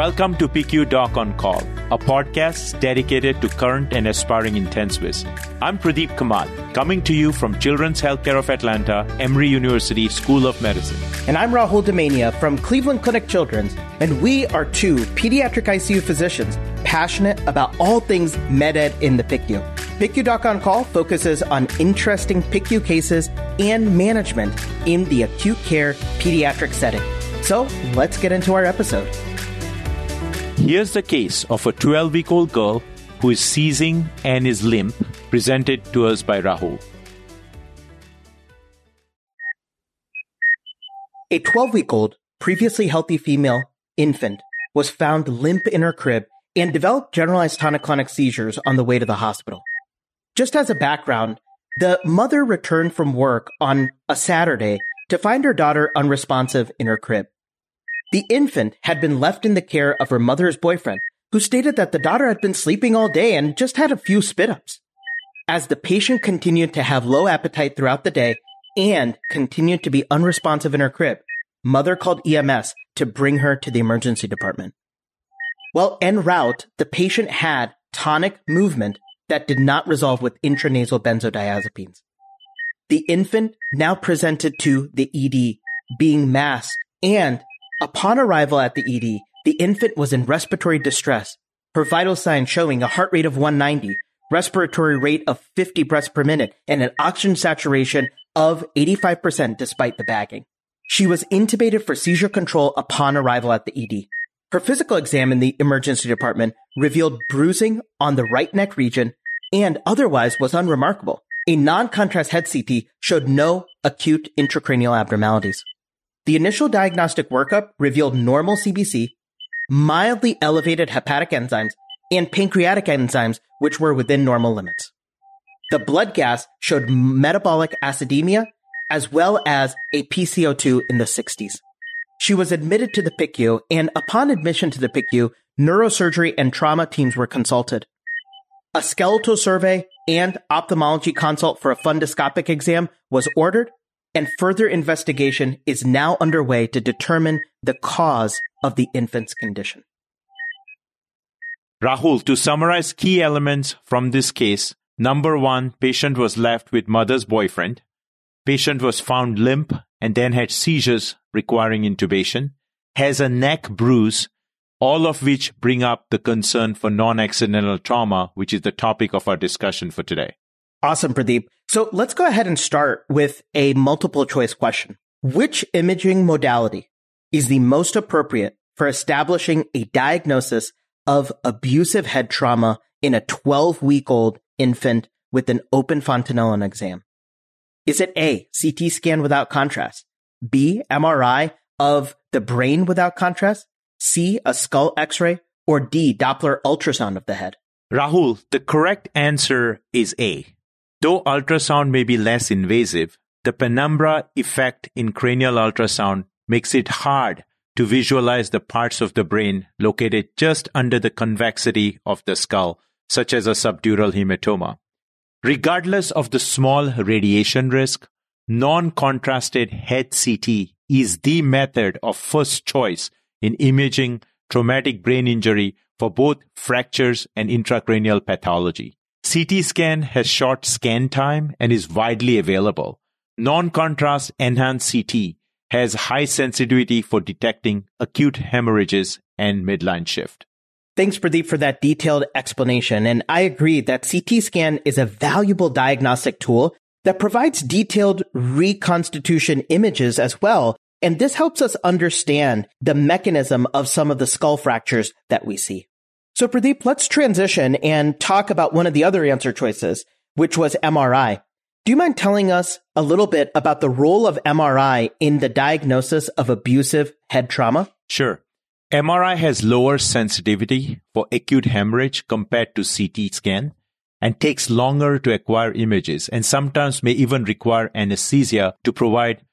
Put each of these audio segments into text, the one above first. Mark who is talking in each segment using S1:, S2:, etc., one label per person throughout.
S1: Welcome to PICU Doc on Call, a podcast dedicated to current and aspiring intensivists. I'm Pradip Kamat, coming to you from Children's Healthcare of Atlanta, Emory University School of Medicine.
S2: And I'm Rahul Damania from Cleveland Clinic Children's, and we are two pediatric ICU physicians passionate about all things med-ed in the PICU. PICU Doc on Call focuses on interesting PICU cases and management in the acute care pediatric setting. So let's get into our episode.
S1: Here's the case of a 12 week old girl who is seizing and is limp, presented to us by Rahul.
S2: A 12 week old, previously healthy female infant was found limp in her crib and developed generalized tonic clonic seizures on the way to the hospital. Just as a background, the mother returned from work on a Saturday to find her daughter unresponsive in her crib. The infant had been left in the care of her mother's boyfriend, who stated that the daughter had been sleeping all day and just had a few spit ups. As the patient continued to have low appetite throughout the day and continued to be unresponsive in her crib, mother called EMS to bring her to the emergency department. Well, en route, the patient had tonic movement that did not resolve with intranasal benzodiazepines. The infant now presented to the ED being masked and Upon arrival at the ED, the infant was in respiratory distress, her vital signs showing a heart rate of 190, respiratory rate of 50 breaths per minute, and an oxygen saturation of 85% despite the bagging. She was intubated for seizure control upon arrival at the ED. Her physical exam in the emergency department revealed bruising on the right neck region and otherwise was unremarkable. A non-contrast head CT showed no acute intracranial abnormalities. The initial diagnostic workup revealed normal CBC, mildly elevated hepatic enzymes, and pancreatic enzymes, which were within normal limits. The blood gas showed metabolic acidemia as well as a PCO2 in the 60s. She was admitted to the PICU, and upon admission to the PICU, neurosurgery and trauma teams were consulted. A skeletal survey and ophthalmology consult for a fundoscopic exam was ordered, and further investigation is now underway to determine the cause of the infant's condition.
S1: Rahul, to summarize key elements from this case, number one, patient was left with mother's boyfriend. Patient was found limp and then had seizures requiring intubation, has a neck bruise, all of which bring up the concern for non-accidental trauma, which is the topic of our discussion for today.
S2: Awesome, Pradip. So let's go ahead and start with a multiple choice question. Which imaging modality is the most appropriate for establishing a diagnosis of abusive head trauma in a 12 week old infant with an open fontanellin exam? Is it A, CT scan without contrast? B, MRI of the brain without contrast? C, a skull x-ray? Or D, Doppler ultrasound of the head?
S1: Rahul, the correct answer is A. Though ultrasound may be less invasive, the penumbra effect in cranial ultrasound makes it hard to visualize the parts of the brain located just under the convexity of the skull, such as a subdural hematoma. Regardless of the small radiation risk, non contrasted head CT is the method of first choice in imaging traumatic brain injury for both fractures and intracranial pathology. CT scan has short scan time and is widely available. Non-contrast enhanced CT has high sensitivity for detecting acute hemorrhages and midline shift.
S2: Thanks, Pradip, for that detailed explanation. And I agree that CT scan is a valuable diagnostic tool that provides detailed reconstitution images as well. And this helps us understand the mechanism of some of the skull fractures that we see. So Pradip, let's transition and talk about one of the other answer choices, which was MRI. Do you mind telling us a little bit about the role of MRI in the diagnosis of abusive head trauma?
S1: Sure. MRI has lower sensitivity for acute hemorrhage compared to CT scan and takes longer to acquire images and sometimes may even require anesthesia to provide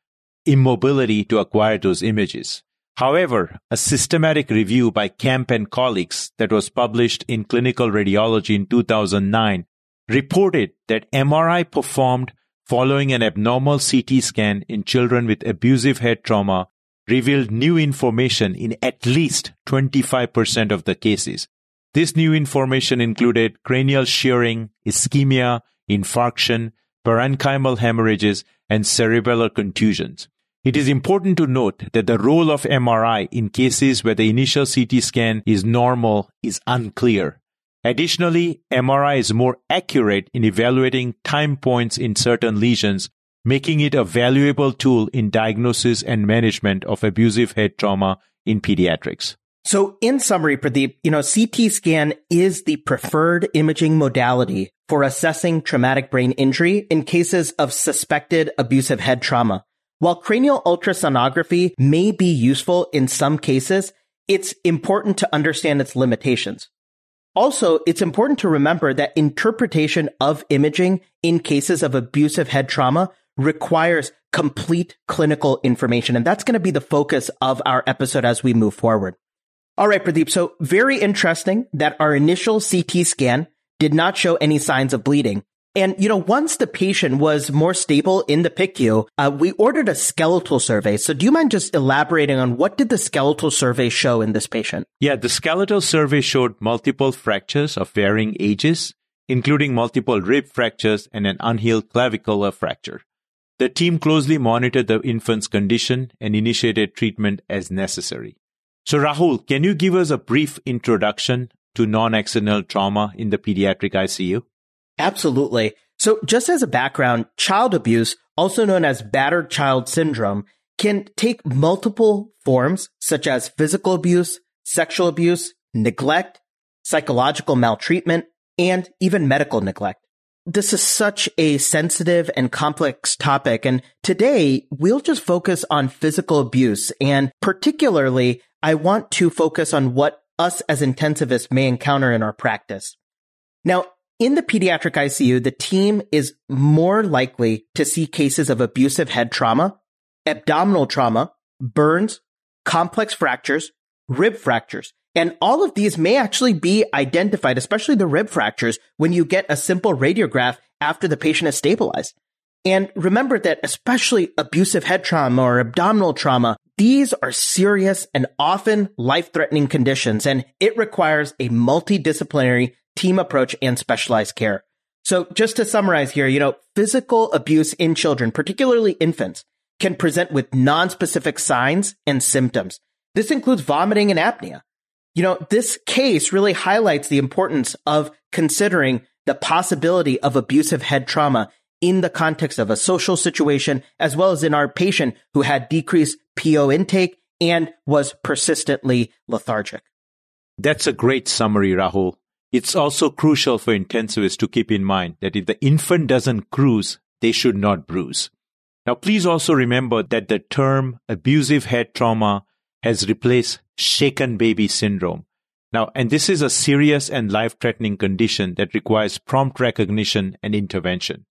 S1: immobility to acquire those images. However, a systematic review by Kemp and colleagues that was published in Clinical Radiology in 2009 reported that MRI performed following an abnormal CT scan in children with abusive head trauma revealed new information in at least 25% of the cases. This new information included cranial shearing, ischemia, infarction, parenchymal hemorrhages, and cerebellar contusions. It is important to note that the role of MRI in cases where the initial CT scan is normal is unclear. Additionally, MRI is more accurate in evaluating time points in certain lesions, making it a valuable tool in diagnosis and management of abusive head trauma in pediatrics.
S2: So in summary, Pradip, you know, CT scan is the preferred imaging modality for assessing traumatic brain injury in cases of suspected abusive head trauma. While cranial ultrasonography may be useful in some cases, it's important to understand its limitations. Also, it's important to remember that interpretation of imaging in cases of abusive head trauma requires complete clinical information. And that's going to be the focus of our episode as we move forward. All right, Pradip. So very interesting that our initial CT scan did not show any signs of bleeding. And, you know, once the patient was more stable in the PICU, uh, we ordered a skeletal survey. So do you mind just elaborating on what did the skeletal survey show in this patient?
S1: Yeah, the skeletal survey showed multiple fractures of varying ages, including multiple rib fractures and an unhealed clavicular fracture. The team closely monitored the infant's condition and initiated treatment as necessary. So, Rahul, can you give us a brief introduction to non accidental trauma in the pediatric ICU?
S2: Absolutely. So just as a background, child abuse, also known as battered child syndrome, can take multiple forms such as physical abuse, sexual abuse, neglect, psychological maltreatment, and even medical neglect. This is such a sensitive and complex topic. And today we'll just focus on physical abuse. And particularly, I want to focus on what us as intensivists may encounter in our practice. Now, in the pediatric ICU, the team is more likely to see cases of abusive head trauma, abdominal trauma, burns, complex fractures, rib fractures. And all of these may actually be identified, especially the rib fractures, when you get a simple radiograph after the patient is stabilized. And remember that especially abusive head trauma or abdominal trauma, these are serious and often life threatening conditions, and it requires a multidisciplinary team approach and specialized care. So just to summarize here, you know, physical abuse in children, particularly infants, can present with non-specific signs and symptoms. This includes vomiting and apnea. You know, this case really highlights the importance of considering the possibility of abusive head trauma in the context of a social situation, as well as in our patient who had decreased PO intake and was persistently lethargic.
S1: That's a great summary, Rahul. It's also crucial for intensivists to keep in mind that if the infant doesn't cruise, they should not bruise. Now, please also remember that the term abusive head trauma has replaced shaken baby syndrome. Now, and this is a serious and life threatening condition that requires prompt recognition and intervention.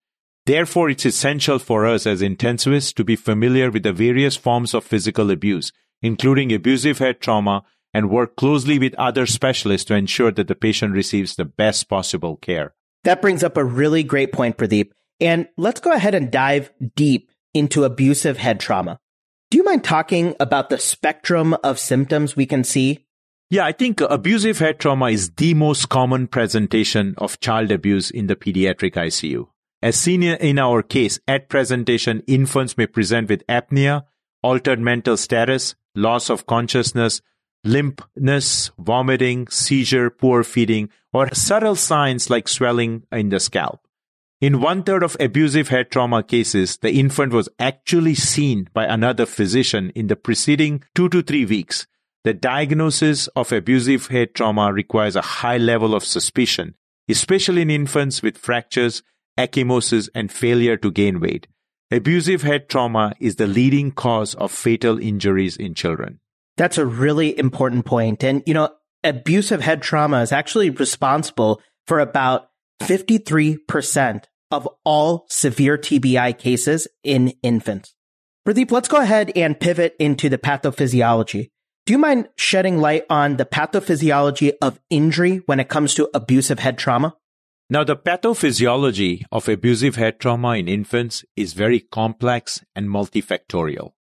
S1: Therefore, it's essential for us as intensivists to be familiar with the various forms of physical abuse, including abusive head trauma and work closely with other specialists to ensure that the patient receives the best possible care.
S2: That brings up a really great point, Pradip. And let's go ahead and dive deep into abusive head trauma. Do you mind talking about the spectrum of symptoms we can see?
S1: Yeah, I think abusive head trauma is the most common presentation of child abuse in the pediatric ICU. As seen in our case, at presentation, infants may present with apnea, altered mental status, loss of consciousness, limpness, vomiting, seizure, poor feeding, or subtle signs like swelling in the scalp. In one third of abusive head trauma cases, the infant was actually seen by another physician in the preceding two to three weeks. The diagnosis of abusive head trauma requires a high level of suspicion, especially in infants with fractures, ecchymosis, and failure to gain weight. Abusive head trauma is the leading cause of fatal injuries in children.
S2: That's a really important point. And, you know, abusive head trauma is actually responsible for about 53% of all severe TBI cases in infants. Pradip, let's go ahead and pivot into the pathophysiology. Do you mind shedding light on the pathophysiology of injury when it comes to abusive head trauma?
S1: Now, the pathophysiology of abusive head trauma in infants is very complex and multifactorial.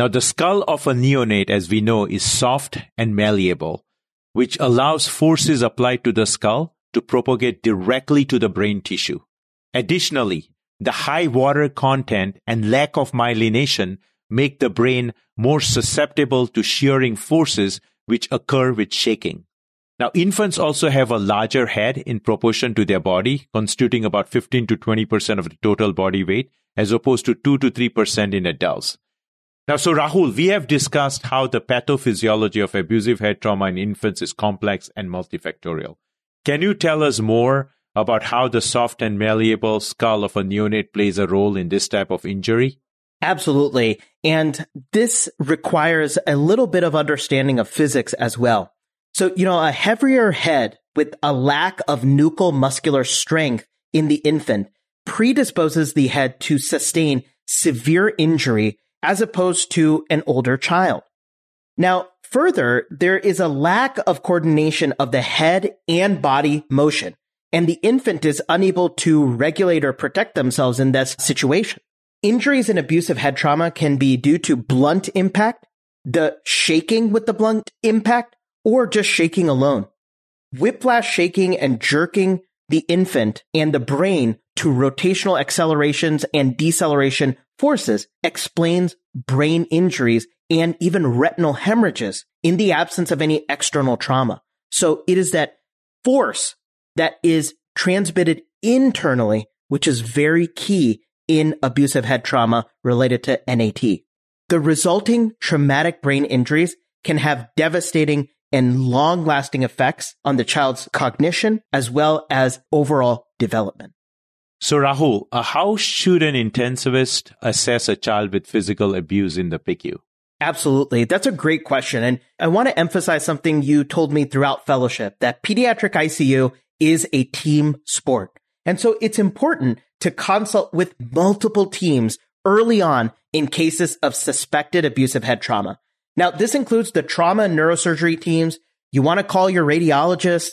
S1: Now, the skull of a neonate, as we know, is soft and malleable, which allows forces applied to the skull to propagate directly to the brain tissue. Additionally, the high water content and lack of myelination make the brain more susceptible to shearing forces which occur with shaking. Now, infants also have a larger head in proportion to their body, constituting about 15 to 20% of the total body weight, as opposed to 2 to 3% in adults. Now, so Rahul, we have discussed how the pathophysiology of abusive head trauma in infants is complex and multifactorial. Can you tell us more about how the soft and malleable skull of a neonate plays a role in this type of injury?
S2: Absolutely. And this requires a little bit of understanding of physics as well. So, you know, a heavier head with a lack of nuchal muscular strength in the infant predisposes the head to sustain severe injury as opposed to an older child. Now, further, there is a lack of coordination of the head and body motion, and the infant is unable to regulate or protect themselves in this situation. Injuries and abusive head trauma can be due to blunt impact, the shaking with the blunt impact, or just shaking alone. Whiplash shaking and jerking the infant and the brain to rotational accelerations and deceleration forces explains brain injuries and even retinal hemorrhages in the absence of any external trauma. So it is that force that is transmitted internally, which is very key in abusive head trauma related to NAT. The resulting traumatic brain injuries can have devastating and long lasting effects on the child's cognition as well as overall development.
S1: So, Rahul, uh, how should an intensivist assess a child with physical abuse in the PICU?
S2: Absolutely. That's a great question. And I want to emphasize something you told me throughout fellowship that pediatric ICU is a team sport. And so it's important to consult with multiple teams early on in cases of suspected abusive head trauma. Now, this includes the trauma and neurosurgery teams. You want to call your radiologist,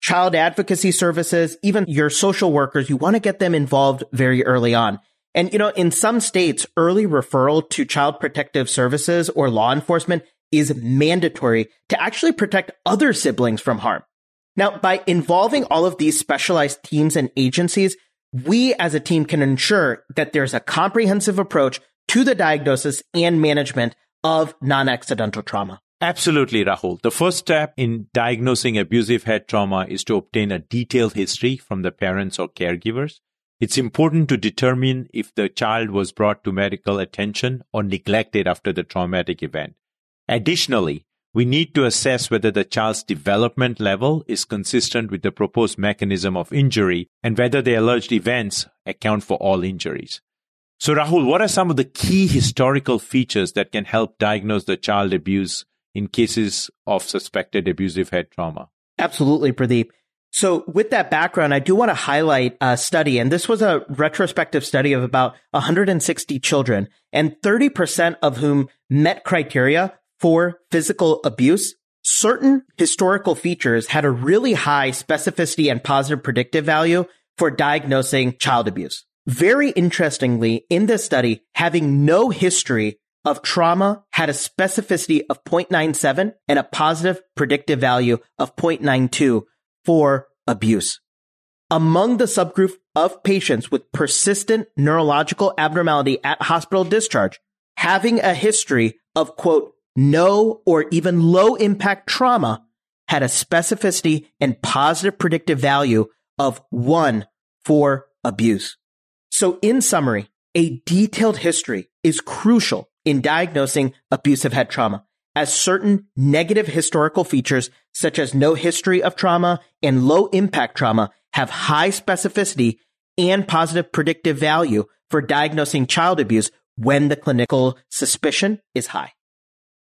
S2: child advocacy services, even your social workers, you want to get them involved very early on. And, you know, in some states, early referral to child protective services or law enforcement is mandatory to actually protect other siblings from harm. Now, by involving all of these specialized teams and agencies, we as a team can ensure that there's a comprehensive approach to the diagnosis and management of non-accidental trauma.
S1: Absolutely, Rahul. The first step in diagnosing abusive head trauma is to obtain a detailed history from the parents or caregivers. It's important to determine if the child was brought to medical attention or neglected after the traumatic event. Additionally, we need to assess whether the child's development level is consistent with the proposed mechanism of injury and whether the alleged events account for all injuries. So, Rahul, what are some of the key historical features that can help diagnose the child abuse in cases of suspected abusive head trauma.
S2: Absolutely, Pradip. So with that background, I do want to highlight a study, and this was a retrospective study of about 160 children, and 30% of whom met criteria for physical abuse. Certain historical features had a really high specificity and positive predictive value for diagnosing child abuse. Very interestingly, in this study, having no history of trauma had a specificity of 0.97 and a positive predictive value of 0.92 for abuse. Among the subgroup of patients with persistent neurological abnormality at hospital discharge, having a history of quote, no or even low impact trauma had a specificity and positive predictive value of one for abuse. So in summary, a detailed history is crucial in diagnosing abusive head trauma, as certain negative historical features, such as no history of trauma and low impact trauma, have high specificity and positive predictive value for diagnosing child abuse when the clinical suspicion is high.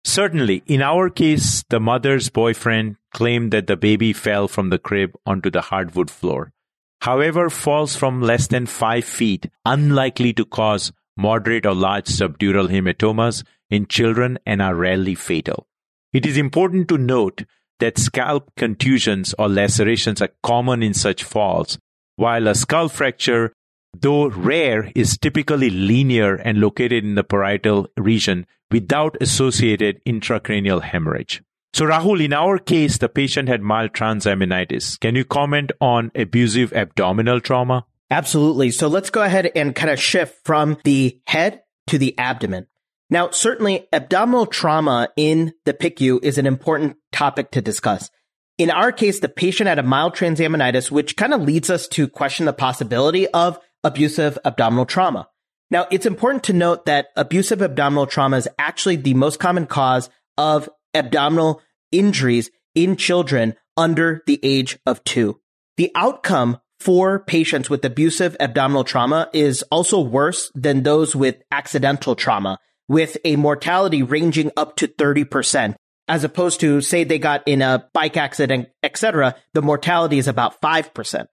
S1: Certainly. In our case, the mother's boyfriend claimed that the baby fell from the crib onto the hardwood floor. However, falls from less than five feet, unlikely to cause moderate or large subdural hematomas in children and are rarely fatal. It is important to note that scalp contusions or lacerations are common in such falls, while a skull fracture though rare, is typically linear and located in the parietal region without associated intracranial hemorrhage. So, Rahul, in our case, the patient had mild transaminitis. Can you comment on abusive abdominal trauma?
S2: Absolutely. So let's go ahead and kind of shift from the head to the abdomen. Now, certainly abdominal trauma in the PICU is an important topic to discuss. In our case, the patient had a mild transaminitis, which kind of leads us to question the possibility of abusive abdominal trauma. Now, it's important to note that abusive abdominal trauma is actually the most common cause of abdominal injuries in children under the age of two. The outcome for patients with abusive abdominal trauma is also worse than those with accidental trauma with a mortality ranging up to 30%, as opposed to say they got in a bike accident, etc., the mortality is about 5%.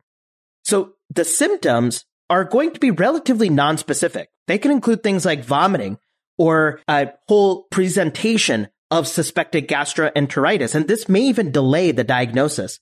S2: So the symptoms are going to be relatively nonspecific. They can include things like vomiting or a whole presentation of suspected gastroenteritis, and this may even delay the diagnosis.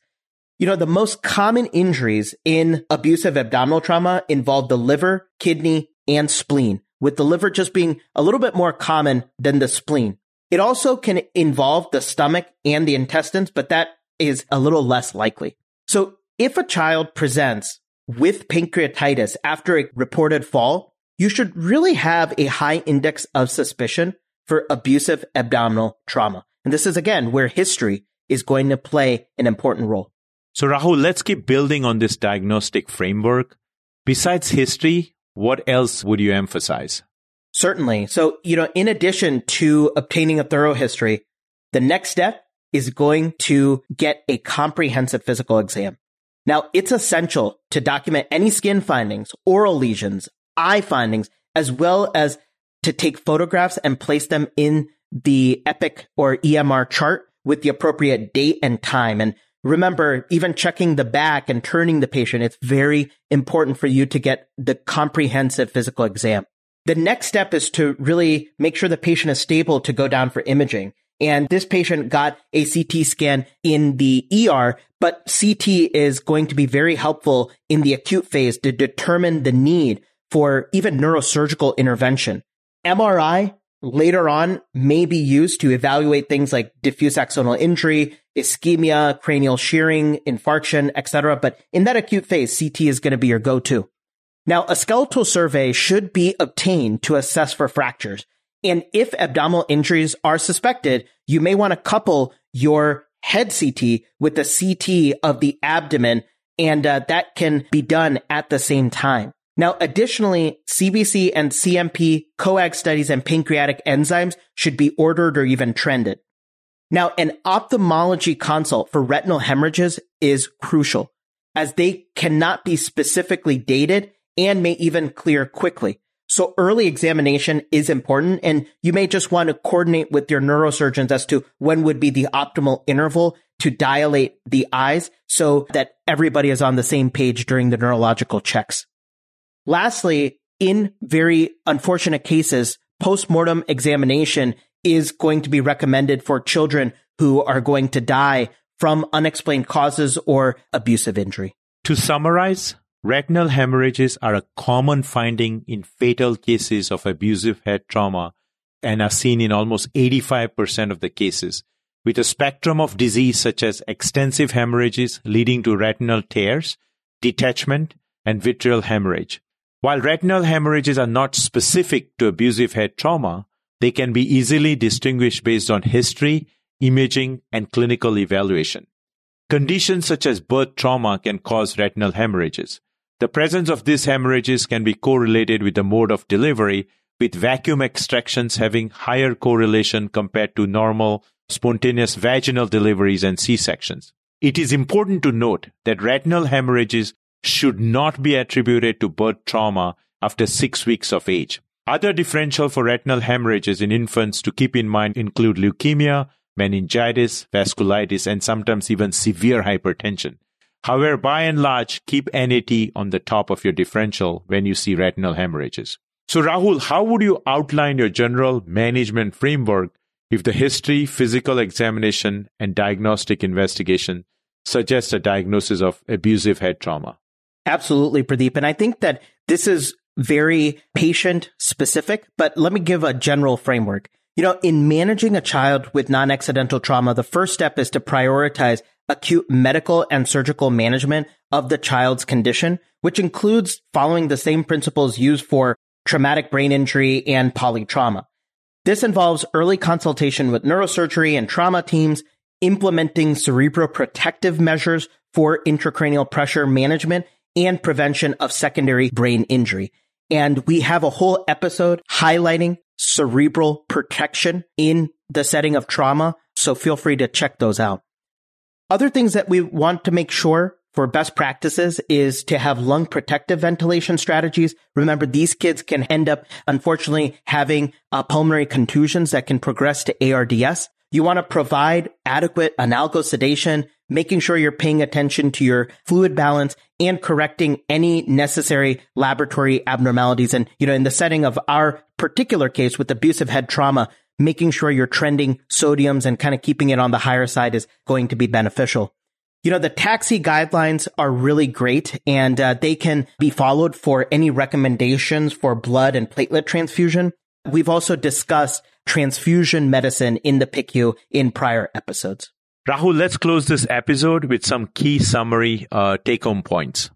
S2: You know, the most common injuries in abusive abdominal trauma involve the liver, kidney, and spleen with the liver just being a little bit more common than the spleen. It also can involve the stomach and the intestines, but that is a little less likely. So if a child presents with pancreatitis after a reported fall, you should really have a high index of suspicion for abusive abdominal trauma. And this is again where history is going to play an important role.
S1: So Rahul, let's keep building on this diagnostic framework. Besides history, what else would you emphasize?
S2: Certainly. So, you know, in addition to obtaining a thorough history, the next step is going to get a comprehensive physical exam. Now, it's essential to document any skin findings, oral lesions, eye findings, as well as to take photographs and place them in the EPIC or EMR chart with the appropriate date and time. And Remember, even checking the back and turning the patient, it's very important for you to get the comprehensive physical exam. The next step is to really make sure the patient is stable to go down for imaging. And this patient got a CT scan in the ER, but CT is going to be very helpful in the acute phase to determine the need for even neurosurgical intervention. MRI later on may be used to evaluate things like diffuse axonal injury, ischemia, cranial shearing, infarction, etc. But in that acute phase, CT is going to be your go-to. Now, a skeletal survey should be obtained to assess for fractures. And if abdominal injuries are suspected, you may want to couple your head CT with the CT of the abdomen, and uh, that can be done at the same time. Now, additionally, CBC and CMP coag studies and pancreatic enzymes should be ordered or even trended. Now, an ophthalmology consult for retinal hemorrhages is crucial as they cannot be specifically dated and may even clear quickly. So early examination is important and you may just want to coordinate with your neurosurgeons as to when would be the optimal interval to dilate the eyes so that everybody is on the same page during the neurological checks. Lastly, in very unfortunate cases, postmortem examination is going to be recommended for children who are going to die from unexplained causes or abusive injury.
S1: To summarize, retinal hemorrhages are a common finding in fatal cases of abusive head trauma and are seen in almost 85% of the cases, with a spectrum of disease such as extensive hemorrhages leading to retinal tears, detachment, and vitreal hemorrhage. While retinal hemorrhages are not specific to abusive head trauma, they can be easily distinguished based on history, imaging, and clinical evaluation. Conditions such as birth trauma can cause retinal hemorrhages. The presence of these hemorrhages can be correlated with the mode of delivery, with vacuum extractions having higher correlation compared to normal spontaneous vaginal deliveries and C-sections. It is important to note that retinal hemorrhages should not be attributed to birth trauma after six weeks of age. Other differential for retinal hemorrhages in infants to keep in mind include leukemia, meningitis, vasculitis, and sometimes even severe hypertension. However, by and large, keep NAT on the top of your differential when you see retinal hemorrhages. So, Rahul, how would you outline your general management framework if the history, physical examination, and diagnostic investigation suggest a diagnosis of abusive head trauma?
S2: Absolutely, Pradip. And I think that this is very patient specific, but let me give a general framework. You know, in managing a child with non-accidental trauma, the first step is to prioritize acute medical and surgical management of the child's condition, which includes following the same principles used for traumatic brain injury and polytrauma. This involves early consultation with neurosurgery and trauma teams, implementing cerebroprotective measures for intracranial pressure management and prevention of secondary brain injury. And we have a whole episode highlighting cerebral protection in the setting of trauma. So feel free to check those out. Other things that we want to make sure for best practices is to have lung protective ventilation strategies. Remember, these kids can end up, unfortunately, having uh, pulmonary contusions that can progress to ARDS. You want to provide adequate analgesic sedation, making sure you're paying attention to your fluid balance and correcting any necessary laboratory abnormalities. And, you know, in the setting of our particular case with abusive head trauma, making sure you're trending sodiums and kind of keeping it on the higher side is going to be beneficial. You know, the TAXI guidelines are really great and uh, they can be followed for any recommendations for blood and platelet transfusion. We've also discussed transfusion medicine in the PICU in prior episodes.
S1: Rahul, let's close this episode with some key summary uh, take home points.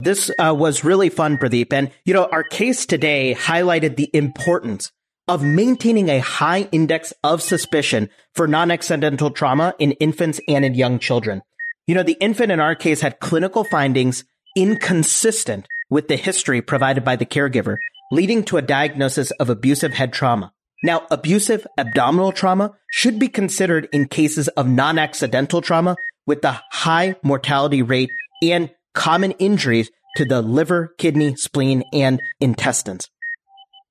S2: This uh, was really fun, Pradip. And, you know, our case today highlighted the importance of maintaining a high index of suspicion for non-accidental trauma in infants and in young children. You know, the infant in our case had clinical findings inconsistent with the history provided by the caregiver, leading to a diagnosis of abusive head trauma. Now, abusive abdominal trauma should be considered in cases of non-accidental trauma with the high mortality rate and common injuries to the liver, kidney, spleen, and intestines.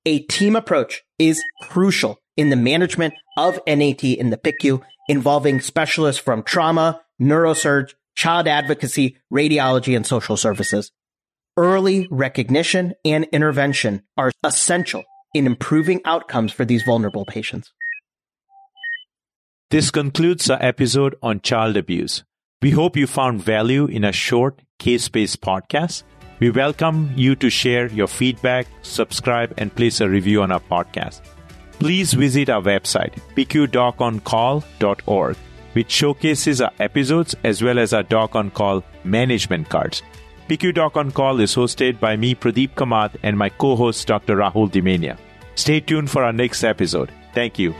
S2: A team approach is crucial in the management of NAT in the PICU involving specialists from trauma, neurosurge, child advocacy, radiology, and social services. Early recognition and intervention are essential in improving outcomes for these vulnerable patients.
S1: This concludes our episode on child abuse. We hope you found value in a short case based podcast. We welcome you to share your feedback, subscribe, and place a review on our podcast. Please visit our website, picudoconcall.org, which showcases our episodes as well as our Doc on Call management cards. PICU Doc on Call is hosted by me, Pradip Kamat, and my co host, Dr. Rahul Damania. Stay tuned for our next episode. Thank you.